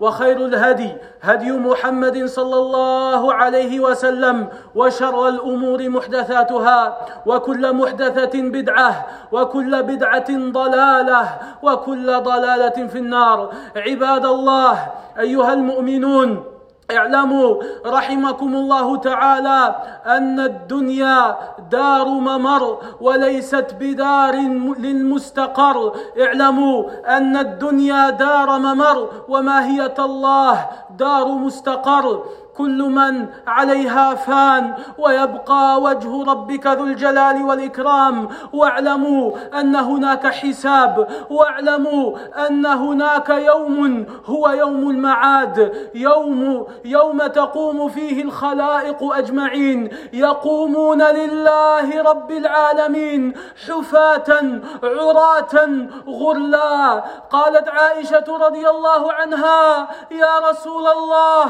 وخير الهدي هدي محمد صلى الله عليه وسلم وشر الأمور محدثاتها وكل محدثة بدعة وكل بدعة ضلالة وكل ضلالة في النار. عباد الله أيها المؤمنون اعلموا رحمكم الله تعالى أن الدنيا دار ممر وليست بدار للمستقر. اعلموا أن الدنيا دار ممر وماهية الله دار مستقر. كل من عليها فان ويبقى وجه ربك ذو الجلال والإكرام. واعلموا أن هناك حساب واعلموا أن هناك يوم هو يوم المعاد. يوم يوم تقوم فيه الخلائق أجمعين. يقومون لله رب العالمين حفاة عراة غرلا. قالت عائشة رضي الله عنها يا رسول الله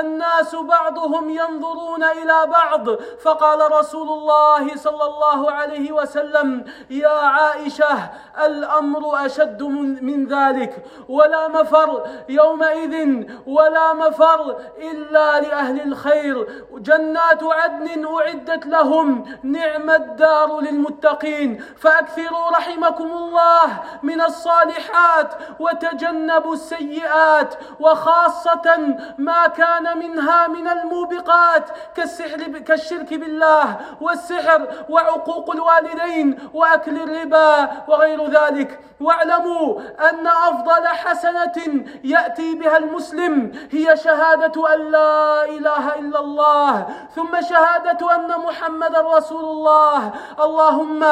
الناس بعضهم ينظرون إلى بعض. فقال رسول الله صلى الله عليه وسلم يا عائشة الأمر أشد من ذلك. ولا مفر يومئذ ولا مفر إلا لأهل الخير. جنات عدن أعدت لهم. نعم الدار للمتقين. فأكثروا رحمكم الله من الصالحات وتجنبوا السيئات وخاصة ما كان منها من الموبقات كالسحر كالشرك بالله والسحر وعقوق الوالدين وأكل الربا وغير ذلك. واعلموا أن أفضل حسنة يأتي بها المسلم هي شهادة أن لا إله إلا الله ثم شهادة أن محمدا رسول الله. اللهم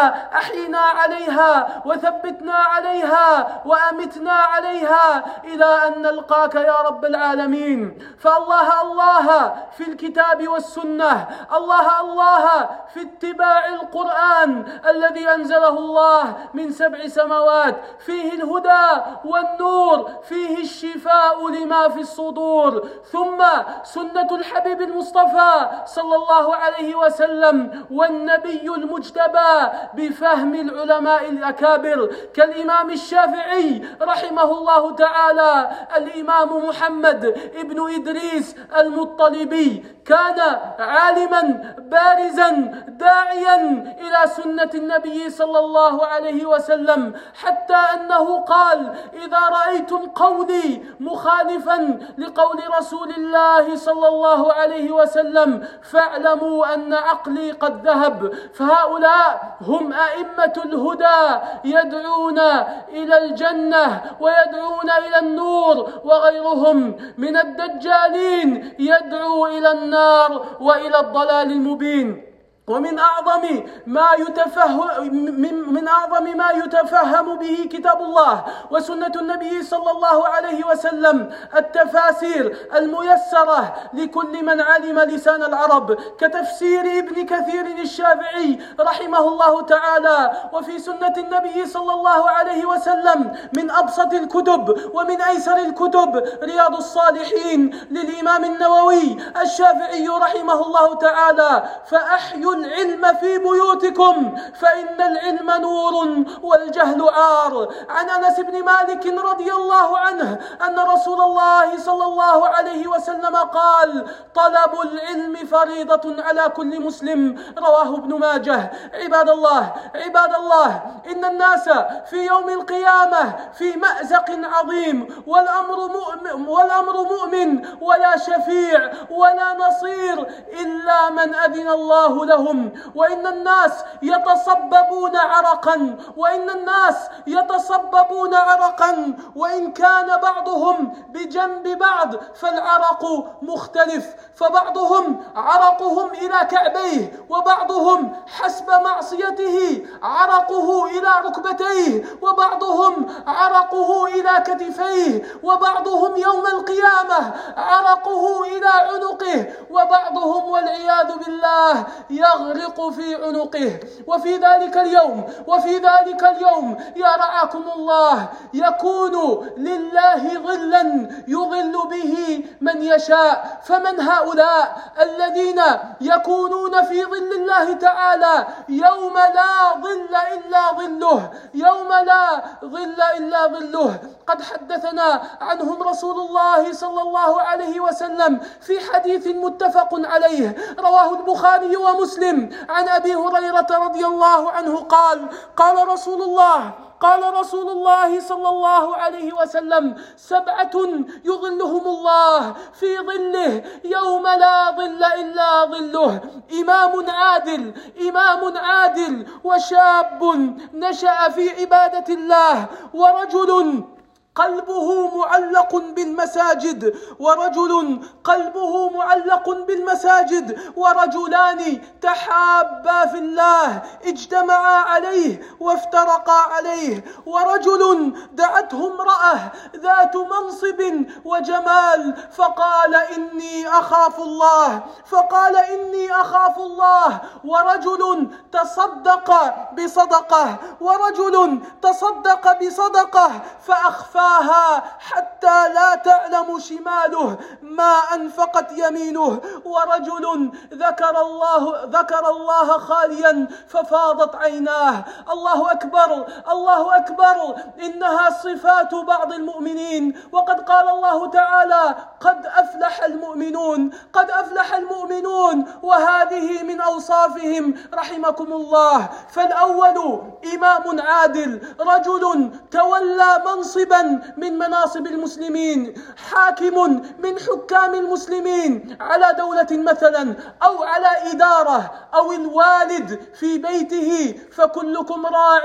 أحينا عليها وثبتنا عليها وأمتنا عليها إلى أن نلقاك يا رب العالمين. فالله الله الله في الكتاب والسنة. الله الله في اتباع القرآن الذي أنزله الله من سبع سماوات. فيه الهدى والنور فيه الشفاء لما في الصدور. ثم سنة الحبيب المصطفى صلى الله عليه وسلم والنبي المجتبى بفهم العلماء الأكابر. كالإمام الشافعي رحمه الله تعالى الإمام محمد ابن إدريس المطلب الطليبي كان عالما بارزا داعيا إلى سنة النبي صلى الله عليه وسلم حتى أنه قال إذا رأيتم قولي مخالفا لقول رسول الله صلى الله عليه وسلم فاعلموا أن عقلي قد ذهب فهؤلاء هم أئمة الهدى يدعون إلى الجنة ويدعون إلى النور وغيرهم من الدجالين يدعو إلى النار. وإلى الضلال المبين. ومن أعظم ما يتفهم من, أعظم ما يتفهم به كتاب الله وسنة النبي صلى الله عليه وسلم التفاسير الميسرة لكل من علم لسان العرب كتفسير ابن كثير الشافعي رحمه الله تعالى وفي سنة النبي صلى الله عليه وسلم من أبسط الكتب ومن أيسر الكتب رياض الصالحين للإمام النووي الشافعي رحمه الله تعالى أدخلوا العلم في بيوتكم فإن العلم نور والجهل عار عن أنس بن مالك رضي الله عنه أن رسول الله صلى الله عليه وسلم قال طلب العلم فريضة على كل مسلم رواه ابن ماجه. عباد الله عباد الله إن الناس في يوم القيامة في مأزق عظيم والأمر مؤمن, والأمر مؤمن ولا شفيع ولا نصير إلا من أذن الله لهم وإن الناس يتصببون عرقا وإن الناس يتصببون عرقا وإن كان بعضهم بجنب بعض فالعرق مختلف فبعضهم عرقهم إلى كعبيه وبعضهم حسب معصيته عرقه إلى ركبتيه وبعضهم عرقه إلى كتفيه وبعضهم يوم القيامة عرقه إلى عنقه وبعضهم والعياذ بالله يغرق في عنقه. وفي ذلك اليوم وفي ذلك اليوم يا رعاكم الله يكون لله ظلا يظل به من يشاء. فمن هؤلاء الذين يكونون في ظل الله تعالى يوم لا ظل إلا ظله يوم لا ظل إلا ظله. قد حدثنا عنهم رسول الله صلى الله عليه وسلم في حديث متفق عليه رواه البخاري ومسلم. عن أبي هريرة رضي الله عنه قال قال رسول الله قال رسول الله صلى الله عليه وسلم سبعة يظلهم الله في ظله يوم لا ظل إلا ظله إمام عادل إمام عادل وشاب نشأ في عبادة الله ورجل قلبه معلق بالمساجد ورجل قلبه معلق بالمساجد ورجلان تحابا في الله اجتمعا عليه وافترقا عليه ورجل دعته امرأة ذات منصب وجمال فقال إني أخاف الله فقال إني أخاف الله ورجل تصدق بصدقة ورجل تصدق بصدقة فأخفى أخفاها حتى لا تعلم شماله. ما أنفقت يمينه ورجل ذكر الله ذكر الله خاليا ففاضت عيناه. الله أكبر الله أكبر. إنها صفات بعض المؤمنين. وقد قال الله تعالى قد أفلح المؤمنون قد أفلح المؤمنون. وهذه من أوصافهم رحمكم الله. فالأول إمام عادل رجل تولى منصبا من مناصب المسلمين حاكم من حكام المسلمين على دولة مثلا أو على إدارة أو الوالد في بيته فكلكم راع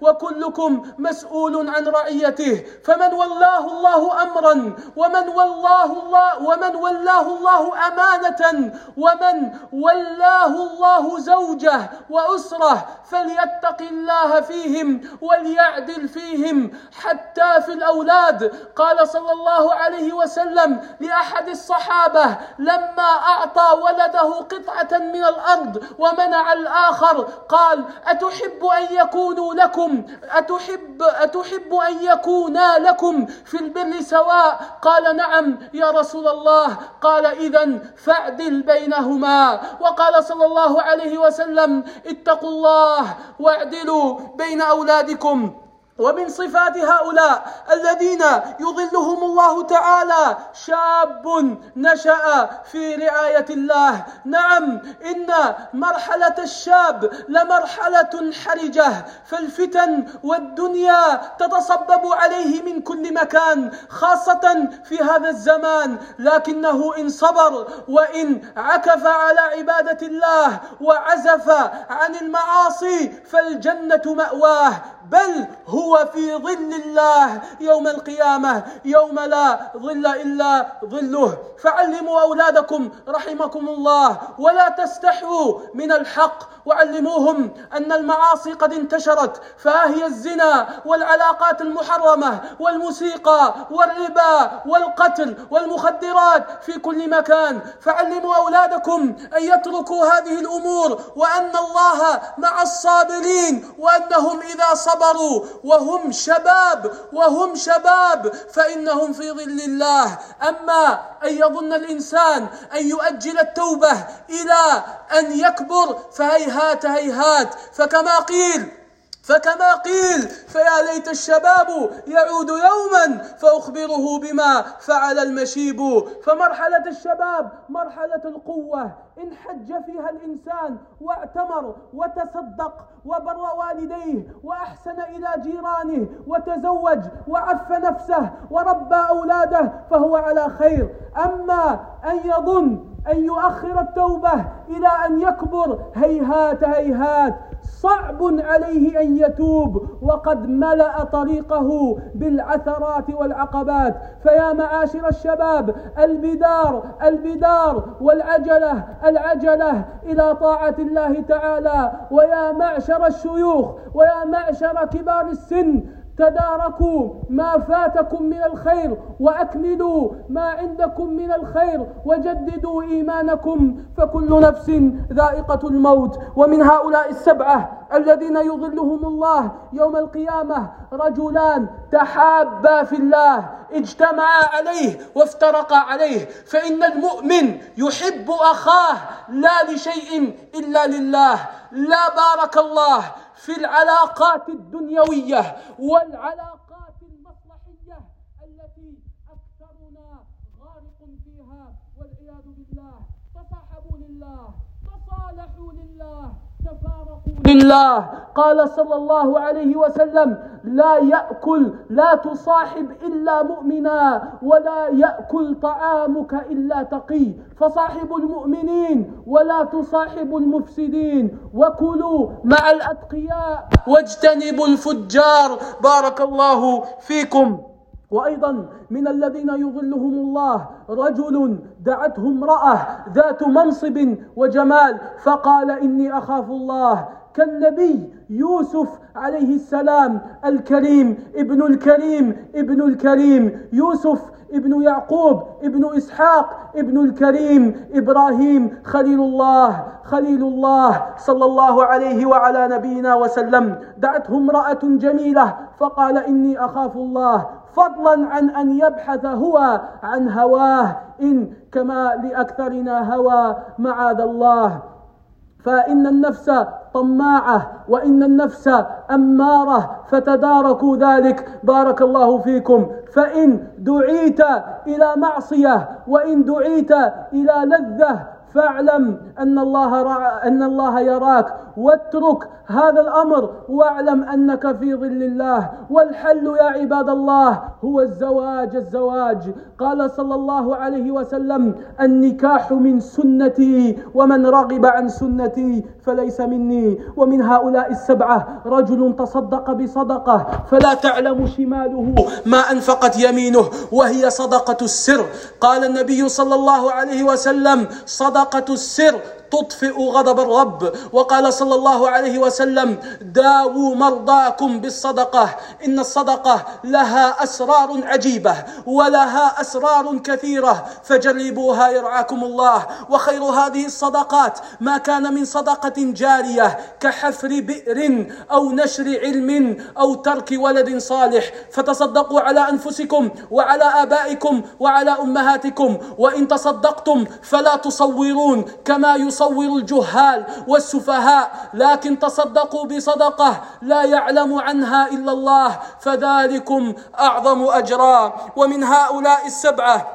وكلكم مسؤول عن رعيته. فمن ولاه الله أمرا ومن ولاه الله ومن ولاه الله أمانة ومن ولاه الله زوجة وأسرة فليتق الله فيهم وليعدل فيهم حتى في الأولاد. قال صلى الله عليه وسلم لأحد الصحابة لما أعطى ولده قطعة من الأرض ومنع الآخر قال أتحب أن يكونوا لكم أتحب أتحب أن يكونا لكم في البر سواء؟ قال نعم يا رسول الله. قال إذا فاعدل بينهما. وقال صلى الله عليه وسلم اتقوا الله واعدلوا بين أولادكم. ومن صفات هؤلاء الذين يظلهم الله تعالى شاب نشأ في رعاية الله. نعم إن مرحلة الشاب لمرحلة حرجة فالفتن والدنيا تتصبب عليه من كل مكان خاصة في هذا الزمان. لكنه إن صبر وإن عكف على عبادة الله وعزف عن المعاصي فالجنة مأواه. بل هو في ظل الله يوم القيامة يوم لا ظل إلا ظله. فعلموا أولادكم رحمكم الله ولا تستحوا من الحق. وعلموهم أن المعاصي قد انتشرت فهي الزنا والعلاقات المحرمة والموسيقى والربا والقتل والمخدرات في كل مكان. فعلموا أولادكم أن يتركوا هذه الأمور وأن الله مع الصابرين وأنهم إذا صبروا وهم شباب وهم شباب فإنهم في ظل الله. أما أن يظن الإنسان أن يؤجل التوبة إلى أن يكبر فهيهات هيهات. فكما قيل فكما قيل فيا ليت الشباب يعود يوما فأخبره بما فعل المشيب. فمرحلة الشباب مرحلة القوة. إن حج فيها الإنسان واعتمر وتصدق وبر والديه وأحسن إلى جيرانه وتزوج وعف نفسه وربى أولاده فهو على خير. أما أن يظن أن يؤخر التوبة إلى أن يكبر هيهات هيهات. صعب عليه أن يتوب. وقد ملأ طريقه بالعثرات والعقبات. فيا معاشر الشباب البدار البدار والعجلة العجلة إلى طاعة الله تعالى. ويا معشر الشيوخ ويا معشر كبار السن تداركوا ما فاتكم من الخير وأكملوا ما عندكم من الخير وجددوا إيمانكم فكل نفس ذائقة الموت ومن هؤلاء السبعة الذين يظلهم الله يوم القيامة رجلان تحابا في الله اجتمعا عليه وافترقا عليه فإن المؤمن يحب أخاه لا لشيء إلا لله لا بارك الله في العلاقات الدنيوية والعلاقات المصلحيه التي اكثرنا غارق فيها والعياذ بالله تصاحبوا لله تصالحوا لله. قال صلى الله عليه وسلم لا يأكل لا تصاحب إلا مؤمنا ولا يأكل طعامك إلا تقي. فصاحب المؤمنين ولا تصاحب المفسدين. وكلوا مع الأتقياء. واجتنبوا الفجار. بارك الله فيكم. وأيضا من الذين يظلهم الله رجل دعته امرأة ذات منصب وجمال فقال إني أخاف الله. كالنبي يوسف عليه السلام الكريم ابن الكريم ابن الكريم. يوسف ابن يعقوب ابن إسحاق ابن الكريم. إبراهيم خليل الله خليل الله صلى الله عليه وعلى نبينا وسلم. دعته امرأة جميلة فقال إني أخاف الله. فضلا عن أن يبحث هو عن هواه إن كما لأكثرنا هوى معاذ الله. فإن النفس طماعة وإن النفس أمارة فتداركوا ذلك. بارك الله فيكم. فإن دعيت إلى معصية وإن دعيت إلى لذة فاعلم أن الله أن الله يراك. واترك هذا الأمر واعلم أنك في ظل الله. والحل يا عباد الله هو الزواج الزواج. قال صلى الله عليه وسلم النكاح من سنتي ومن رغب عن سنتي فليس مني. ومن هؤلاء السبعة رجل تصدق بصدقة فلا تعلم شماله. ما أنفقت يمينه وهي صدقة السر. قال النبي صلى الله عليه وسلم صدقة السر تطفئ غضب الرب. وقال صلى الله عليه وسلم داووا مرضاكم بالصدقة إن الصدقة لها أسرار عجيبة ولها أسرار كثيرة. فجربوها يرعاكم الله وخير هذه الصدقات ما كان من صدقة جارية كحفر بئر أو نشر علم أو ترك ولد صالح. فتصدقوا على أنفسكم وعلى آبائكم وعلى أمهاتكم وإن تصدقتم فلا تصورون كما يصور يصور الجهال والسفهاء لكن تصدقوا بصدقة لا يعلم عنها إلا الله فذلكم أعظم أجرا. ومن هؤلاء السبعة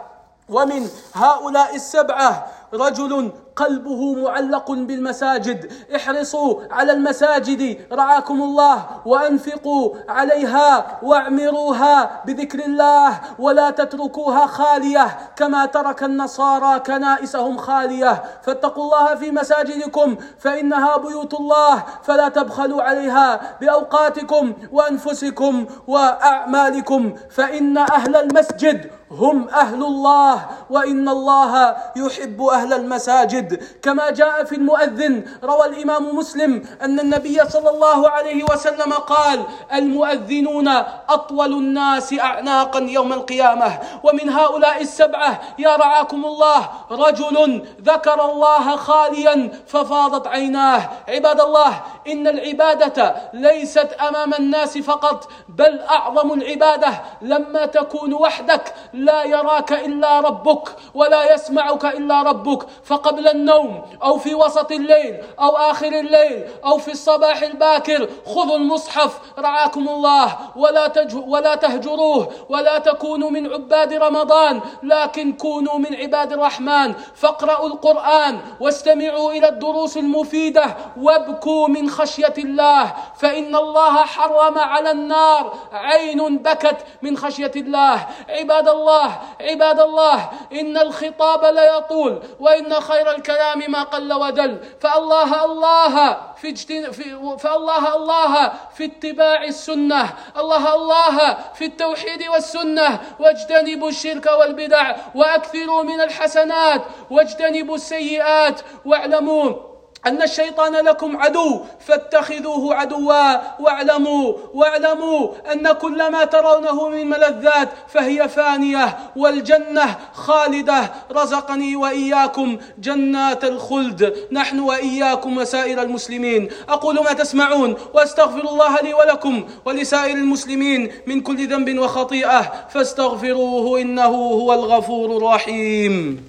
ومن هؤلاء السبعة رجل قلبه معلق بالمساجد. احرصوا على المساجد. رعاكم الله وأنفقوا عليها واعمروها بذكر الله ولا تتركوها خالية كما ترك النصارى كنائسهم خالية. فاتقوا الله في مساجدكم فإنها بيوت الله فلا تبخلوا عليها بأوقاتكم وأنفسكم وأعمالكم. فإن أهل المسجد هم أهل الله وإن الله يحب أهل المساجد. الزبيد كما جاء في المؤذن روى الإمام مسلم أن النبي صلى الله عليه وسلم قال المؤذنون أطول الناس أعناقا يوم القيامة ومن هؤلاء السبعة يا رعاكم الله رجل ذكر الله خاليا ففاضت عيناه. عباد الله إن العبادة ليست أمام الناس فقط بل أعظم العبادة. لما تكون وحدك لا يراك إلا ربك ولا يسمعك إلا ربك فقبل النوم أو في وسط الليل أو آخر الليل أو في الصباح الباكر خذوا المصحف رعاكم الله ولا ولا تهجروه ولا تكونوا من عباد رمضان لكن كونوا من عباد الرحمن. فاقرأوا القرآن واستمعوا إلى الدروس المفيدة وابكوا من خشية الله. فإن الله حرم على النار عين بكت من خشية الله. عباد الله عباد الله إن الخطاب لا يطول وإن خير الكلام ما قل ودل. فالله الله في. في فالله الله في اتباع السنة. الله الله في التوحيد والسنة. واجتنبوا الشرك والبدع وأكثروا من الحسنات. واجتنبوا السيئات. واعلموا أن الشيطان لكم عدو فاتخذوه عدوا واعلموا واعلموا أن كل ما ترونه من ملذات فهي فانية والجنة خالدة. رزقني وإياكم جنات الخلد. نحن وإياكم وسائر المسلمين. أقول ما تسمعون وأستغفر الله لي ولكم ولسائر المسلمين من كل ذنب وخطيئة فاستغفروه إنه هو الغفور الرحيم.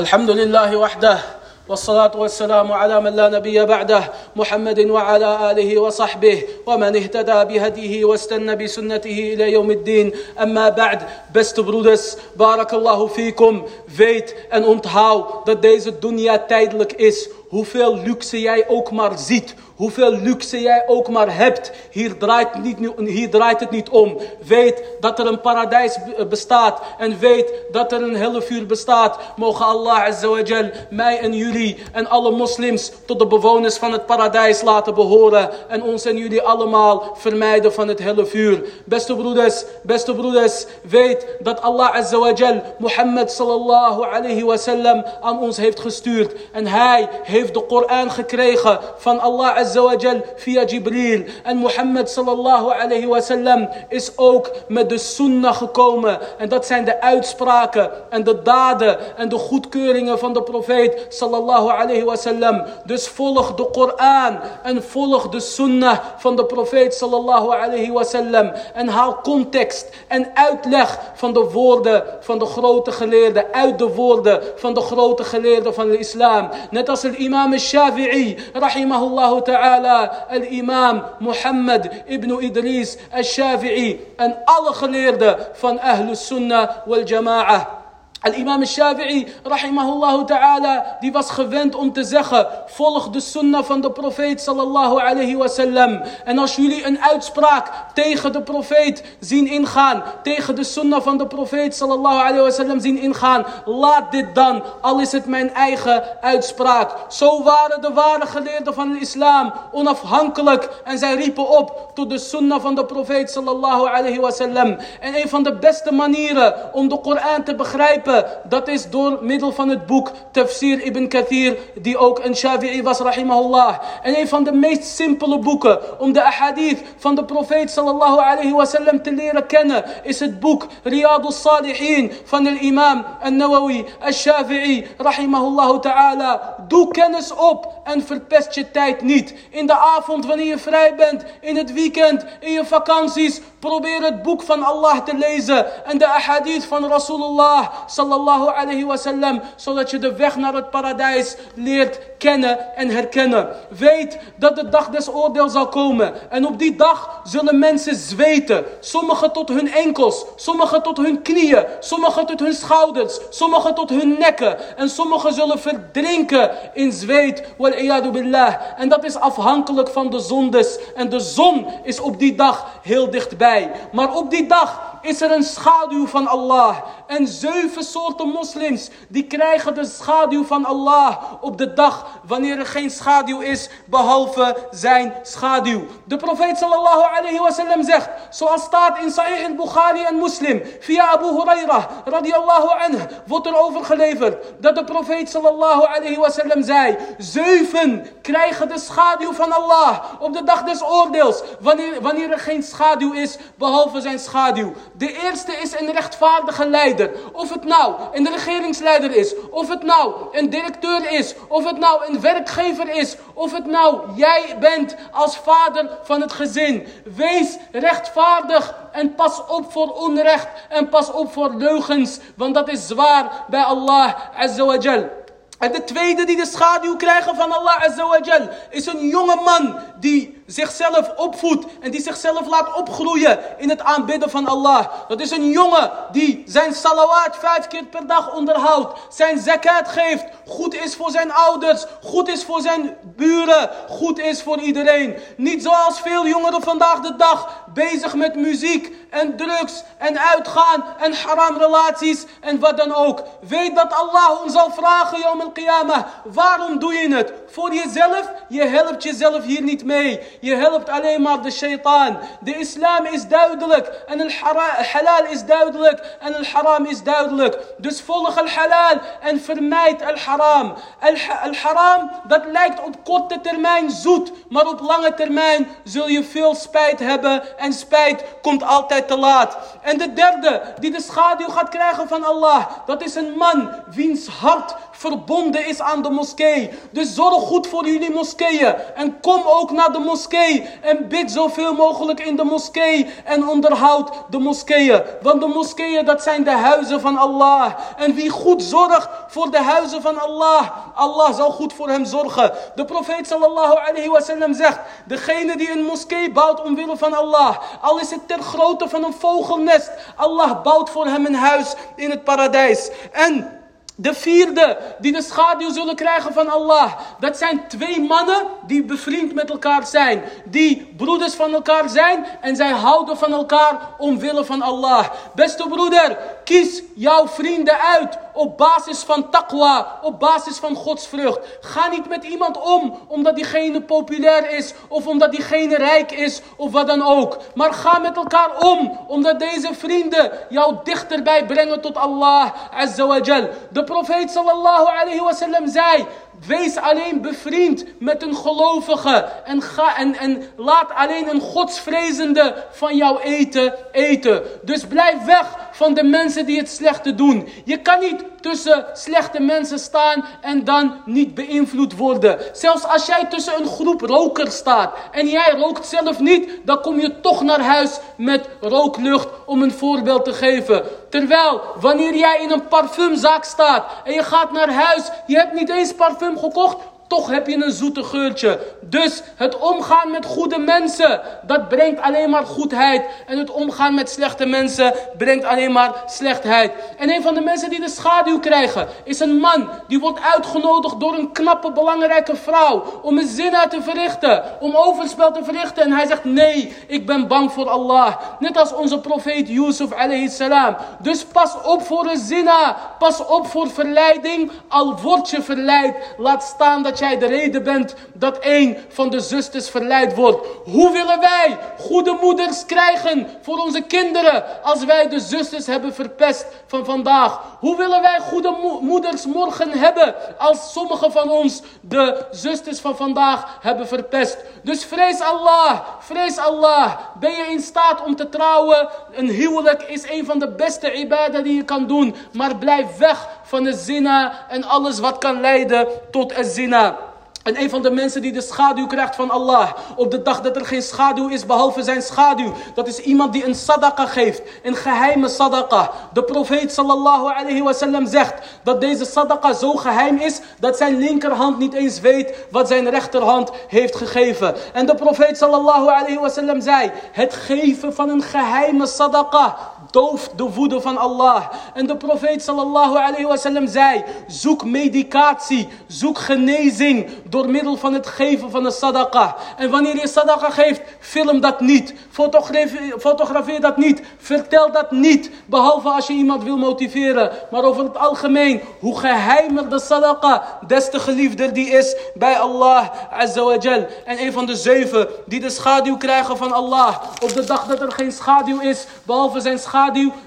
الحمد لله وحده والصلاة والسلام على من لا نبي بعده محمد وعلى آله وصحبه ومن اهتدى بهديه واستنى بسنته إلى يوم الدين أما بعد beste broeders بارك الله فيكم weet en onthoud dat deze dunya tijdelijk is hoeveel luxe jij ook maar ziet hoeveel luxe jij ook maar hebt, hier draait, niet, hier draait het niet om. Weet dat er een paradijs bestaat en weet dat er een hele vuur bestaat. Mogen Allah Azawajal mij en jullie en alle moslims tot de bewoners van het paradijs laten behoren. En ons en jullie allemaal vermijden van het hele vuur. Beste broeders, beste broeders, weet dat Allah Azawajal Muhammad sallallahu alayhi wasallam aan ons heeft gestuurd. En hij heeft de Koran gekregen van Allah Azawajal via Jibril. En Mohammed sallallahu alayhi wa sallam is ook met de sunnah gekomen. En dat zijn de uitspraken en de daden en de goedkeuringen van de profeet sallallahu alayhi wa sallam. Dus volg de Koran en volg de sunnah van de de profeet sallallahu alayhi wasallam. En haal context en uitleg van de woorden van de grote geleerden. Uit de woorden van de grote geleerden van de islam. Net als de imam al-Shafi'i, rahimahullah ta'ala. al Imam Muhammad ibn Idris al-Shafi'i. En alle geleerden van Ahlus Sunnah wal Jama'ah. Al-imam al-Shafi'i, rahimahullah ta'ala, die was gewend om te zeggen, volg de sunnah van de profeet sallallahu alayhi wasallam. En als jullie een uitspraak tegen de profeet zien ingaan, tegen de sunnah van de profeet sallallahu alayhi wasallam zien ingaan, laat dit dan, al is het mijn eigen uitspraak. Zo waren de ware geleerden van de islam onafhankelijk en zij riepen op tot de sunnah van de profeet sallallahu alayhi wasallam. En een van de beste manieren om de Koran te begrijpen, dat is door middel van het boek Tafsir ibn Kathir, die ook een Shafi'i was, rahimahullah. En een van de meest simpele boeken om de ahadith van de profeet sallallahu alayhi wasallam te leren kennen, is het boek Riyadu Salihin van de imam al-Nawawi al-Shafi'i, rahimahullah ta'ala. Doe kennis op en verpest je tijd niet. In de avond wanneer je vrij bent, in het weekend, in je vakanties, probeer het boek van Allah te lezen en de ahadith van Rasulullah sallallahu alayhi wasallam, zodat je de weg naar het paradijs leert kennen en herkennen. Weet dat de dag des oordeels zal komen. En op die dag zullen mensen zweten. Sommigen tot hun enkels, sommigen tot hun knieën, sommigen tot hun schouders, sommigen tot hun nekken. En sommigen zullen verdrinken in zweet. Billah. En dat is afhankelijk van de zondes. En de zon is op die dag heel dichtbij. Maar op die dag is er een schaduw van Allah. En zeven soorten moslims die krijgen de schaduw van Allah op de dag wanneer er geen schaduw is behalve zijn schaduw. De profeet sallallahu alayhi zegt, zoals staat in Sahih al-Bukhari en Muslim, via Abu Hurairah radiyallahu anhu, wordt er overgeleverd dat de profeet sallallahu alayhi zei, zeven krijgen de schaduw van Allah op de dag des oordeels, wanneer, wanneer er geen schaduw is behalve zijn schaduw. De eerste is een rechtvaardige leider. Of het nou een regeringsleider is, of het nou een directeur is, of het nou een werkgever is, of het nou jij bent als vader van het gezin. Wees rechtvaardig en pas op voor onrecht en pas op voor leugens, want dat is zwaar bij Allah Azza wa. En de tweede die de schaduw krijgen van Allah Azawajal is een jonge man die zichzelf opvoedt en die zichzelf laat opgroeien in het aanbidden van Allah. Dat is een jongen die zijn salawat vijf keer per dag onderhoudt, zijn zakat geeft, goed is voor zijn ouders, goed is voor zijn buren, goed is voor iedereen. Niet zoals veel jongeren vandaag de dag bezig met muziek en drugs en uitgaan en haram relaties en wat dan ook. Weet dat Allah ons zal vragen, Yom al-Qiyamah, waarom doe je het? Voor jezelf? Je helpt jezelf hier niet mee. Je helpt alleen maar de shaitaan. De islam is duidelijk en het halal is duidelijk en het haram is duidelijk. Dus volg al halal en vermijd al haram. Al haram, dat lijkt op korte termijn zoet, maar op lange termijn zul je veel spijt hebben en spijt komt altijd te laat. En de derde die de schaduw gaat krijgen van Allah, dat is een man wiens hart verbonden is aan de moskee. Dus zorg goed voor jullie moskeeën. En kom ook naar de moskee. En bid zoveel mogelijk in de moskee. En onderhoud de moskeeën. Want de moskeeën dat zijn de huizen van Allah. En wie goed zorgt voor de huizen van Allah. Allah zal goed voor hem zorgen. De profeet sallallahu alayhi wasallam zegt. Degene die een moskee bouwt omwille van Allah. Al is het ter grootte van een vogelnest. Allah bouwt voor hem een huis in het paradijs. En... De vierde die de schaduw zullen krijgen van Allah. Dat zijn twee mannen die bevriend met elkaar zijn. Die broeders van elkaar zijn. En zij houden van elkaar omwille van Allah. Beste broeder, kies jouw vrienden uit op basis van taqwa. Op basis van godsvrucht. Ga niet met iemand om omdat diegene populair is. Of omdat diegene rijk is. Of wat dan ook. Maar ga met elkaar om. Omdat deze vrienden jou dichterbij brengen tot Allah Azza wa. De profeet sallallahu alayhi wa sallam zei. Wees alleen bevriend met een gelovige. En, ga, en, en laat alleen een godsvrezende van jou eten, eten. Dus blijf weg van de mensen die het slechte doen. Je kan niet tussen slechte mensen staan en dan niet beïnvloed worden. Zelfs als jij tussen een groep rokers staat en jij rookt zelf niet, dan kom je toch naar huis met rooklucht om een voorbeeld te geven. Terwijl wanneer jij in een parfumzaak staat en je gaat naar huis, je hebt niet eens parfum gekocht, toch heb je een zoete geurtje. Dus het omgaan met goede mensen, dat brengt alleen maar goedheid. En het omgaan met slechte mensen brengt alleen maar slechtheid. En een van de mensen die de schaduw krijgen, is een man die wordt uitgenodigd door een knappe, belangrijke vrouw. Om een zina te verrichten, om overspel te verrichten. En hij zegt, nee, ik ben bang voor Allah. Net als onze profeet Yusuf alayhi salam. Dus pas op voor een zina. Pas op voor verleiding. Al word je verleid, laat staan dat jij de reden bent dat een van de zusters verleid wordt. Hoe willen wij goede moeders krijgen voor onze kinderen als wij de zusters hebben verpest van vandaag? Hoe willen wij goede moeders morgen hebben als sommige van ons de zusters van vandaag hebben verpest? Dus vrees Allah, vrees Allah. Ben je in staat om te trouwen? Een huwelijk is een van de beste ibadah die je kan doen. Maar blijf weg van de zina en alles wat kan leiden tot een zina. En een van de mensen die de schaduw krijgt van Allah. Op de dag dat er geen schaduw is behalve zijn schaduw. Dat is iemand die een sadaqa geeft. Een geheime sadaqa. De profeet sallallahu alayhi wasallam zegt. Dat deze sadaqa zo geheim is. Dat zijn linkerhand niet eens weet wat zijn rechterhand heeft gegeven. En de profeet sallallahu alayhi wasallam zei. Het geven van een geheime sadaqa dooft de woede van Allah. En de profeet sallallahu alayhi wasallam zei. Zoek medicatie. Zoek genezing door middel van het geven van een sadaqa. En wanneer je sadaqa geeft, film dat niet. Fotografeer, dat niet. Vertel dat niet. Behalve als je iemand wil motiveren. Maar over het algemeen, hoe geheimer de sadaqa, des te geliefder die is bij Allah Azza wa Jal. En een van de zeven die de schaduw krijgen van Allah. Op de dag dat er geen schaduw is, behalve zijn schaduw.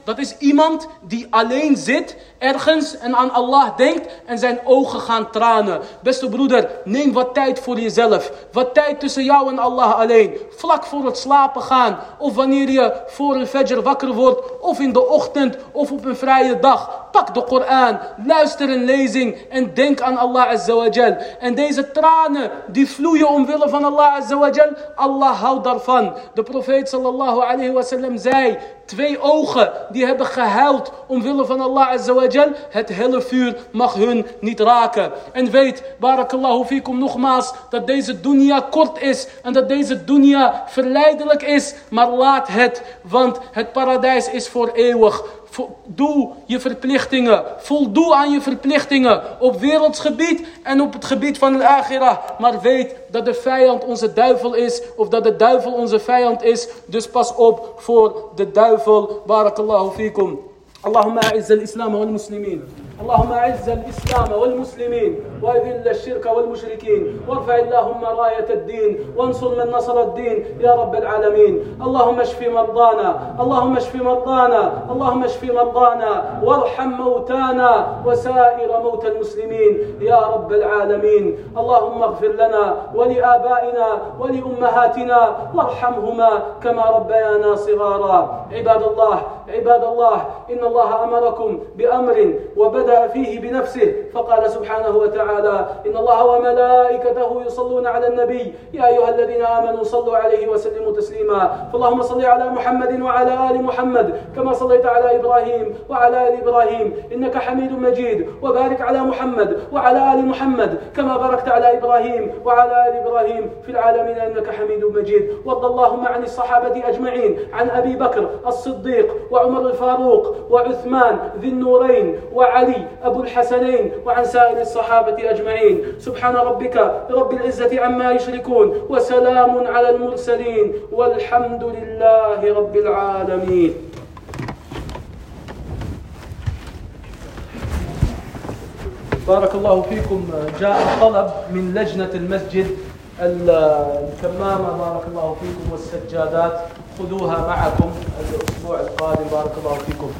Dat is iemand die alleen zit ergens en aan Allah denkt en zijn ogen gaan tranen. Beste broeder, neem wat tijd voor jezelf. Wat tijd tussen jou en Allah alleen. Vlak voor het slapen gaan. Of wanneer je voor een fajr wakker wordt. Of in de ochtend of op een vrije dag. Pak de Koran, luister een lezing en denk aan Allah Azza wa Jal. En deze tranen die vloeien omwille van Allah Azza wa Jal, Allah houdt daarvan. De profeet sallallahu alayhi wa sallam zei, twee ogen die hebben gehuild omwille van Allah Azza het helle vuur mag hun niet raken. En weet, barakallahu fikum nogmaals, dat deze dunya kort is en dat deze dunya verleidelijk is. Maar laat het, want het paradijs is voor eeuwig. Doe je verplichtingen. Voldoe aan je verplichtingen. Op wereldsgebied en op het gebied van de akhirah. Maar weet dat de vijand onze duivel is. Of dat de duivel onze vijand is. Dus pas op voor de duivel. Barakallahu fikum. اللهم اعز الاسلام والمسلمين. اللهم أعز الإسلام والمسلمين وأذل الشرك والمشركين وارفع اللهم راية الدين وانصر من نصر الدين. يا رب العالمين اللهم اشف مرضانا اللهم اشف مرضانا اللهم اشف مرضانا وارحم موتانا وسائر موتى المسلمين. يا رب العالمين اللهم اغفر لنا ولآبائنا ولأمهاتنا وارحمهما كما ربيانا صغارا. عباد الله عباد الله إن الله أمركم بأمر وبدأ فيه بنفسه. فقال سبحانه وتعالى إن الله وملائكته يصلون على النبي. يا أيها الذين آمنوا صلوا عليه وسلموا تسليما. فاللهم صل على محمد وعلى آل محمد كما صليت على إبراهيم وعلى آل إبراهيم إنك حميد مجيد. وبارك على محمد وعلى آل محمد كما باركت على إبراهيم وعلى آل إبراهيم في العالمين إنك حميد مجيد. وارض اللهم عن الصحابة أجمعين عن أبي بكر الصديق وعمر الفاروق وعثمان ذي النورين وعلي أبو الحسنين وعن سائر الصحابة أجمعين. سبحان ربك رب العزة عما يشركون وسلام على المرسلين والحمد لله رب العالمين. بارك الله فيكم. جاء طلب من لجنة المسجد الكمامة. بارك الله فيكم والسجادات. خذوها معكم الأسبوع القادم. بارك الله فيكم.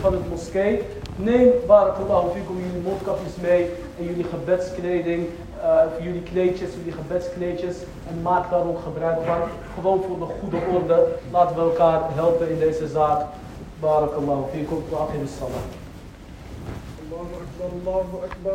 Van het moskee. Neem barakallahu fikum jullie mondkapjes mee en jullie gebedskleding, uh, jullie kleedjes, jullie gebedskleedjes en maak daar ook gebruik van. Gewoon voor de goede orde. Laten we elkaar helpen in deze zaak. Barakallahu fikum wa akhir salam. Allahu akbar, Allahu akbar.